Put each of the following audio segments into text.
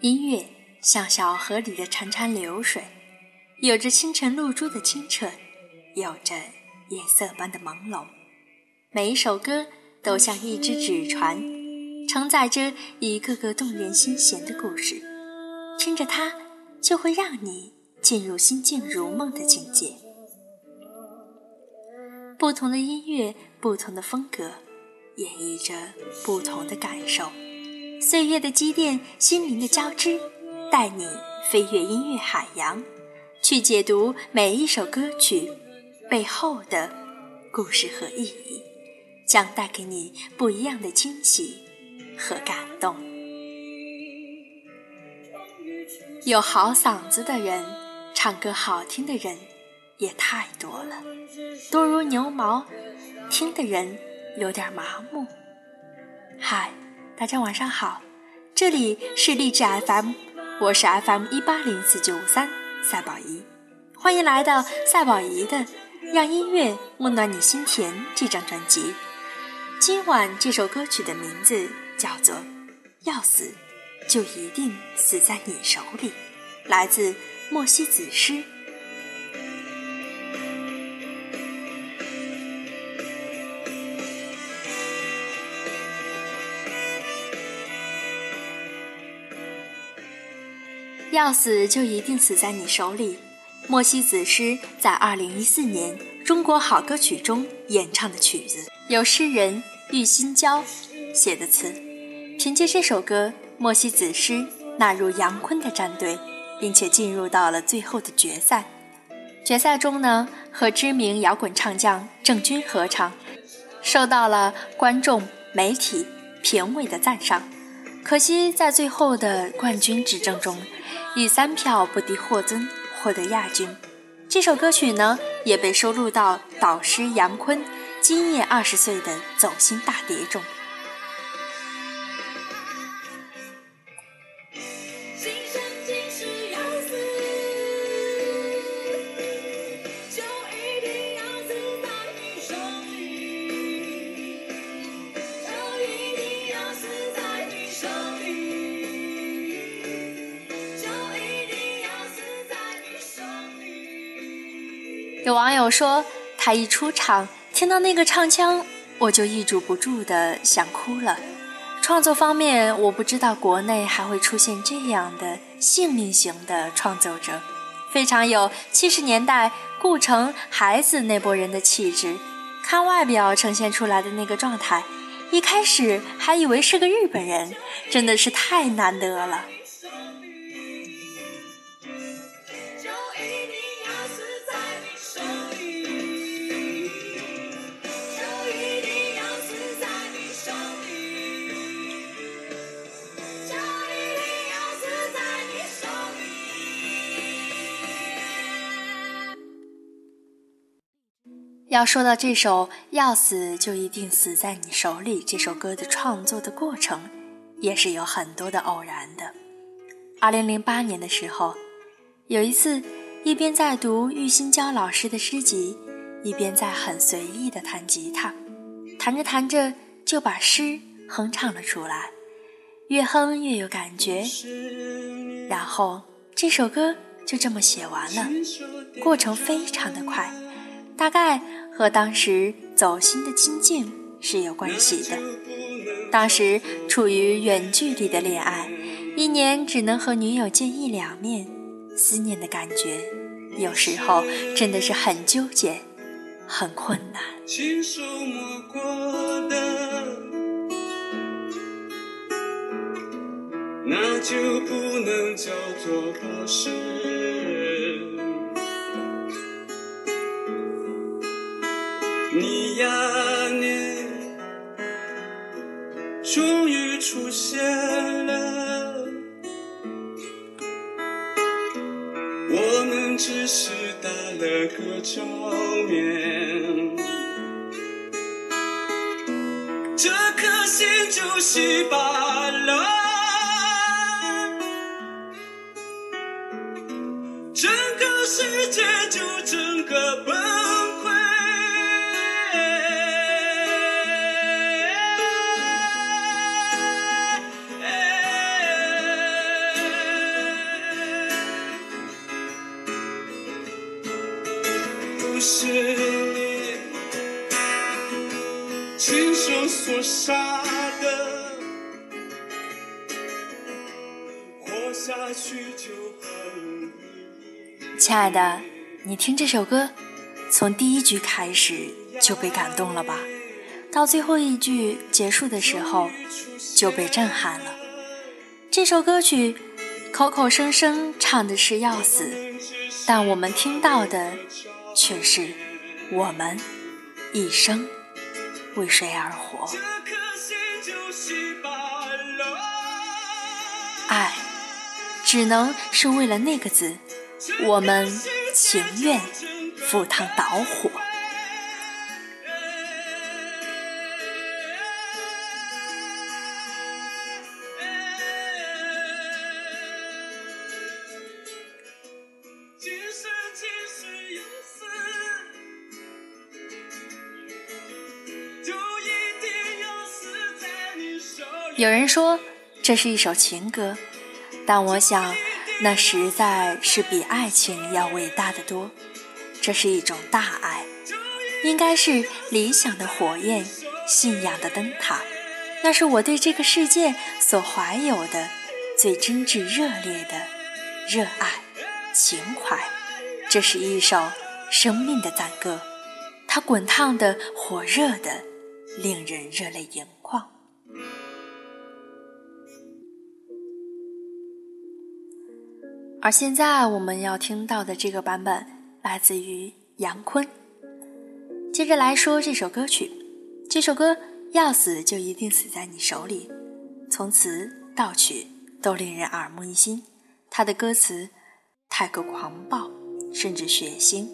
音乐像小河里的潺潺流水，有着清晨露珠的清澈，有着夜色般的朦胧。每一首歌都像一只纸船，承载着一个个动人心弦的故事。听着它，就会让你进入心静如梦的境界。不同的音乐，不同的风格，演绎着不同的感受。岁月的积淀，心灵的交织，带你飞越音乐海洋，去解读每一首歌曲背后的故事和意义，将带给你不一样的惊喜和感动。有好嗓子的人，唱歌好听的人也太多了，多如牛毛，听的人有点麻木。嗨。大家晚上好，这里是励志 FM，我是 FM 一八零四九五三赛宝仪，欢迎来到赛宝仪的《让音乐温暖你心田》这张专辑。今晚这首歌曲的名字叫做《要死就一定死在你手里》，来自莫西子诗。要死就一定死在你手里。莫西子诗在二零一四年《中国好歌曲》中演唱的曲子，由诗人郁新娇写的词。凭借这首歌，莫西子诗纳入杨坤的战队，并且进入到了最后的决赛。决赛中呢，和知名摇滚唱将郑钧合唱，受到了观众、媒体、评委的赞赏。可惜在最后的冠军之争中。以三票不敌霍尊，获得亚军。这首歌曲呢，也被收录到导师杨坤今夜二十岁的走心大碟中。有网友说，他一出场，听到那个唱腔，我就抑制不住的想哭了。创作方面，我不知道国内还会出现这样的性命型的创作者，非常有七十年代顾城孩子那波人的气质。看外表呈现出来的那个状态，一开始还以为是个日本人，真的是太难得了。要说到这首《要死就一定死在你手里》这首歌的创作的过程，也是有很多的偶然的。二零零八年的时候，有一次，一边在读郁新娇老师的诗集，一边在很随意的弹吉他，弹着弹着就把诗哼唱了出来，越哼越有感觉，然后这首歌就这么写完了，过程非常的快，大概。和当时走心的亲近是有关系的。当时处于远距离的恋爱，一年只能和女友见一两面，思念的感觉有时候真的是很纠结，很困难。那就不能叫做你呀，你终于出现了，我们只是打了个照面，这颗心就稀巴了，所杀的，活下去就很亲爱的，你听这首歌，从第一句开始就被感动了吧？到最后一句结束的时候，就被震撼了。这首歌曲口口声声唱的是要死，但我们听到的却是我们一生为谁而活。爱，只能是为了那个字，我们情愿赴汤蹈火。有人说这是一首情歌，但我想那实在是比爱情要伟大的多。这是一种大爱，应该是理想的火焰，信仰的灯塔。那是我对这个世界所怀有的最真挚热烈的热爱情怀。这是一首生命的赞歌，它滚烫的、火热的，令人热泪盈眶。而现在我们要听到的这个版本来自于杨坤。接着来说这首歌曲，这首歌要死就一定死在你手里，从词到曲都令人耳目一新。它的歌词太过狂暴，甚至血腥，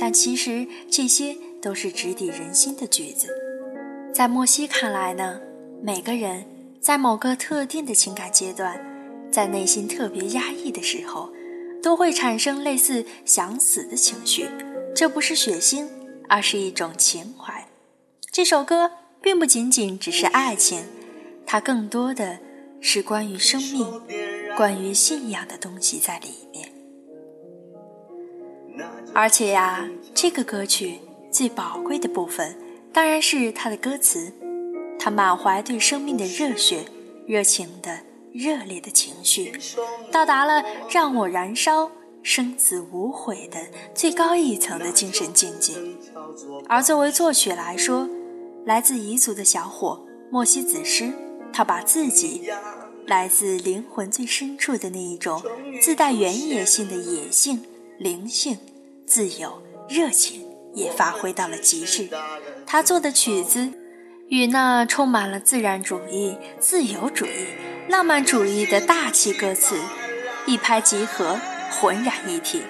但其实这些都是直抵人心的句子。在莫西看来呢，每个人在某个特定的情感阶段。在内心特别压抑的时候，都会产生类似想死的情绪。这不是血腥，而是一种情怀。这首歌并不仅仅只是爱情，它更多的是关于生命、关于信仰的东西在里面。而且呀，这个歌曲最宝贵的部分，当然是它的歌词。它满怀对生命的热血、热情的。热烈的情绪，到达了让我燃烧、生死无悔的最高一层的精神境界。而作为作曲来说，来自彝族的小伙莫西子诗，他把自己来自灵魂最深处的那一种自带原野性的野性、灵性、自由、热情也发挥到了极致。他做的曲子与那充满了自然主义、自由主义。浪漫主义的大气歌词，一拍即合，浑然一体，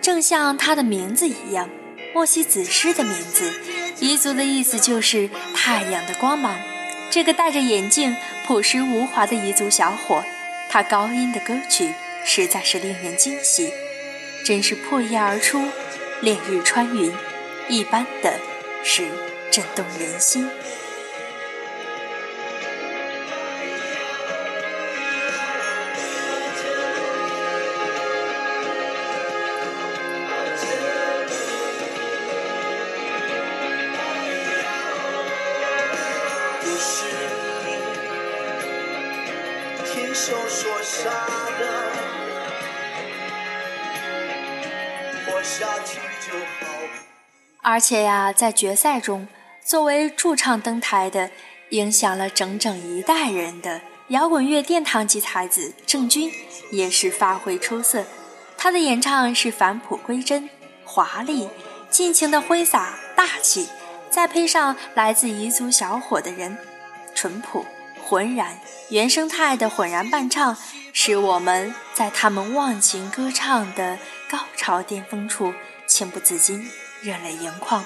正像他的名字一样，莫西子诗的名字，彝族的意思就是太阳的光芒。这个戴着眼镜、朴实无华的彝族小伙，他高音的歌曲实在是令人惊喜，真是破叶而出，烈日穿云，一般的是震动人心。而且呀，在决赛中，作为驻唱登台的，影响了整整一代人的摇滚乐殿堂级才子郑钧，也是发挥出色。他的演唱是返璞归真、华丽、尽情的挥洒、大气，再配上来自彝族小伙的人，淳朴、浑然、原生态的浑然伴唱，使我们在他们忘情歌唱的高潮巅峰处，情不自禁。热泪盈眶，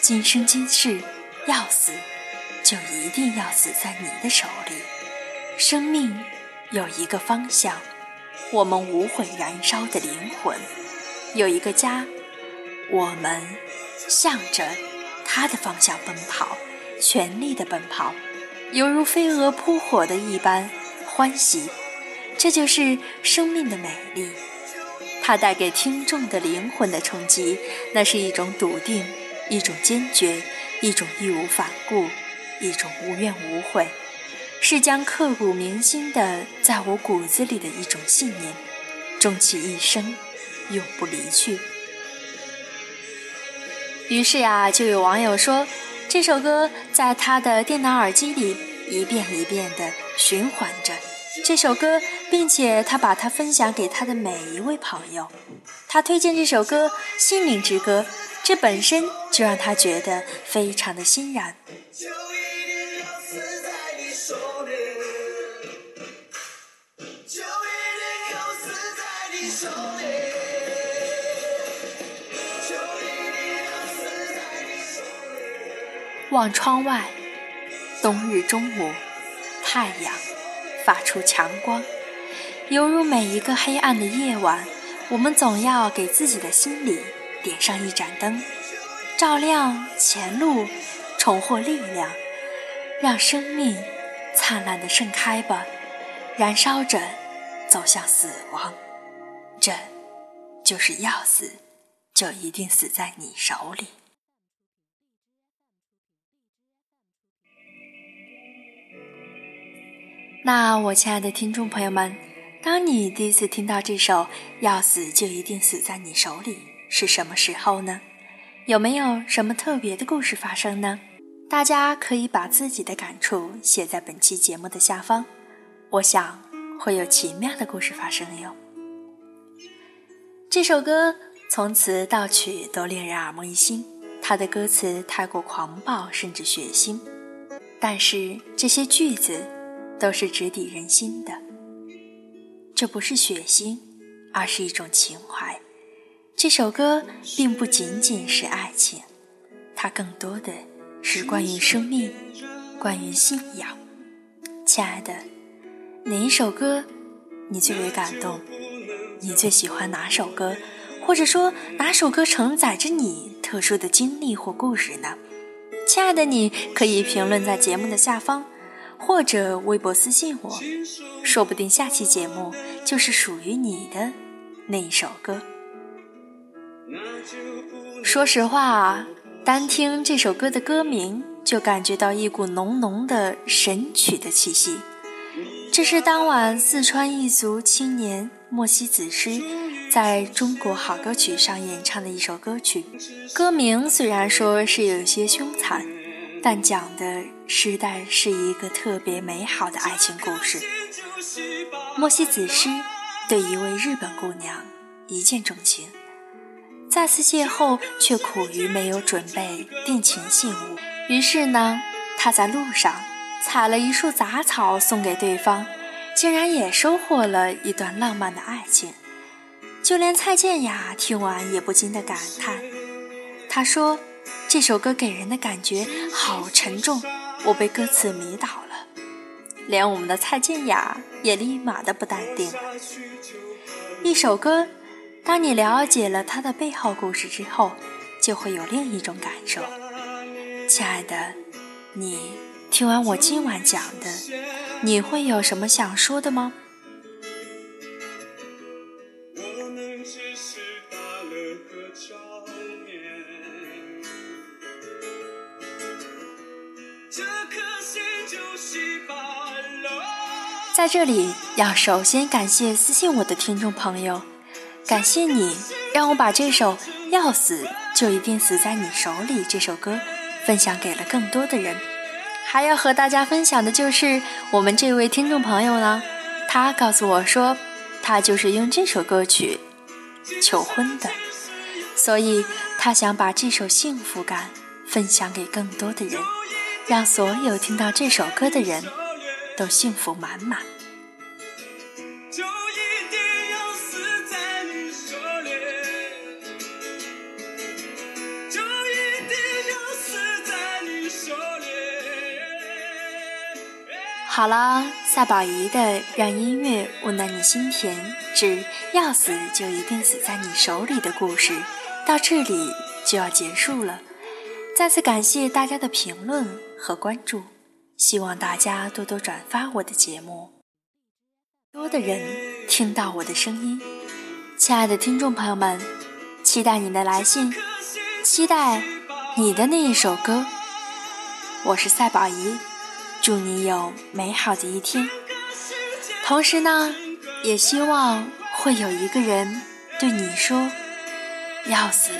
今生今世要死，就一定要死在你的手里。生命有一个方向，我们无悔燃烧的灵魂有一个家，我们向着他的方向奔跑，全力的奔跑，犹如飞蛾扑火的一般欢喜。这就是生命的美丽。它带给听众的灵魂的冲击，那是一种笃定，一种坚决，一种义无反顾，一种无怨无悔，是将刻骨铭心的在我骨子里的一种信念，终其一生，永不离去。于是呀，就有网友说，这首歌在他的电脑耳机里一遍一遍地循环着这首歌，并且他把它分享给他的每一位朋友。他推荐这首歌《心灵之歌》，这本身就让他觉得非常的欣然。望窗外，冬日中午，太阳发出强光，犹如每一个黑暗的夜晚，我们总要给自己的心里点上一盏灯，照亮前路，重获力量，让生命灿烂的盛开吧，燃烧着走向死亡，这就是要死，就一定死在你手里。那我亲爱的听众朋友们，当你第一次听到这首《要死就一定死在你手里》是什么时候呢？有没有什么特别的故事发生呢？大家可以把自己的感触写在本期节目的下方，我想会有奇妙的故事发生哟。这首歌从词到曲都令人耳目一新，它的歌词太过狂暴甚至血腥，但是这些句子。都是直抵人心的。这不是血腥，而是一种情怀。这首歌并不仅仅是爱情，它更多的是关于生命，关于信仰。亲爱的，哪一首歌你最为感动？你最喜欢哪首歌？或者说哪首歌承载着你特殊的经历或故事呢？亲爱的，你可以评论在节目的下方。或者微博私信我，说不定下期节目就是属于你的那一首歌。说实话，单听这首歌的歌名，就感觉到一股浓浓的神曲的气息。这是当晚四川彝族青年莫西子诗在中国好歌曲上演唱的一首歌曲。歌名虽然说是有些凶残。但讲的实在是一个特别美好的爱情故事。莫西子诗对一位日本姑娘一见钟情，再次邂逅却苦于没有准备定情信物，于是呢，他在路上采了一束杂草送给对方，竟然也收获了一段浪漫的爱情。就连蔡健雅听完也不禁的感叹，他说。这首歌给人的感觉好沉重，我被歌词迷倒了，连我们的蔡健雅也立马的不淡定了。一首歌，当你了解了它的背后故事之后，就会有另一种感受。亲爱的，你听完我今晚讲的，你会有什么想说的吗？在这里，要首先感谢私信我的听众朋友，感谢你让我把这首《要死就一定死在你手里》这首歌分享给了更多的人。还要和大家分享的就是我们这位听众朋友呢，他告诉我说，他就是用这首歌曲求婚的，所以他想把这首幸福感分享给更多的人，让所有听到这首歌的人。都幸福满满。好了，赛宝仪的《让音乐温暖你心田》之要死就一定死在你手里的故事，到这里就要结束了。再次感谢大家的评论和关注。希望大家多多转发我的节目，多的人听到我的声音，亲爱的听众朋友们，期待你的来信，期待你的那一首歌。我是赛宝仪，祝你有美好的一天。同时呢，也希望会有一个人对你说：“要死，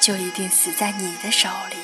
就一定死在你的手里。”。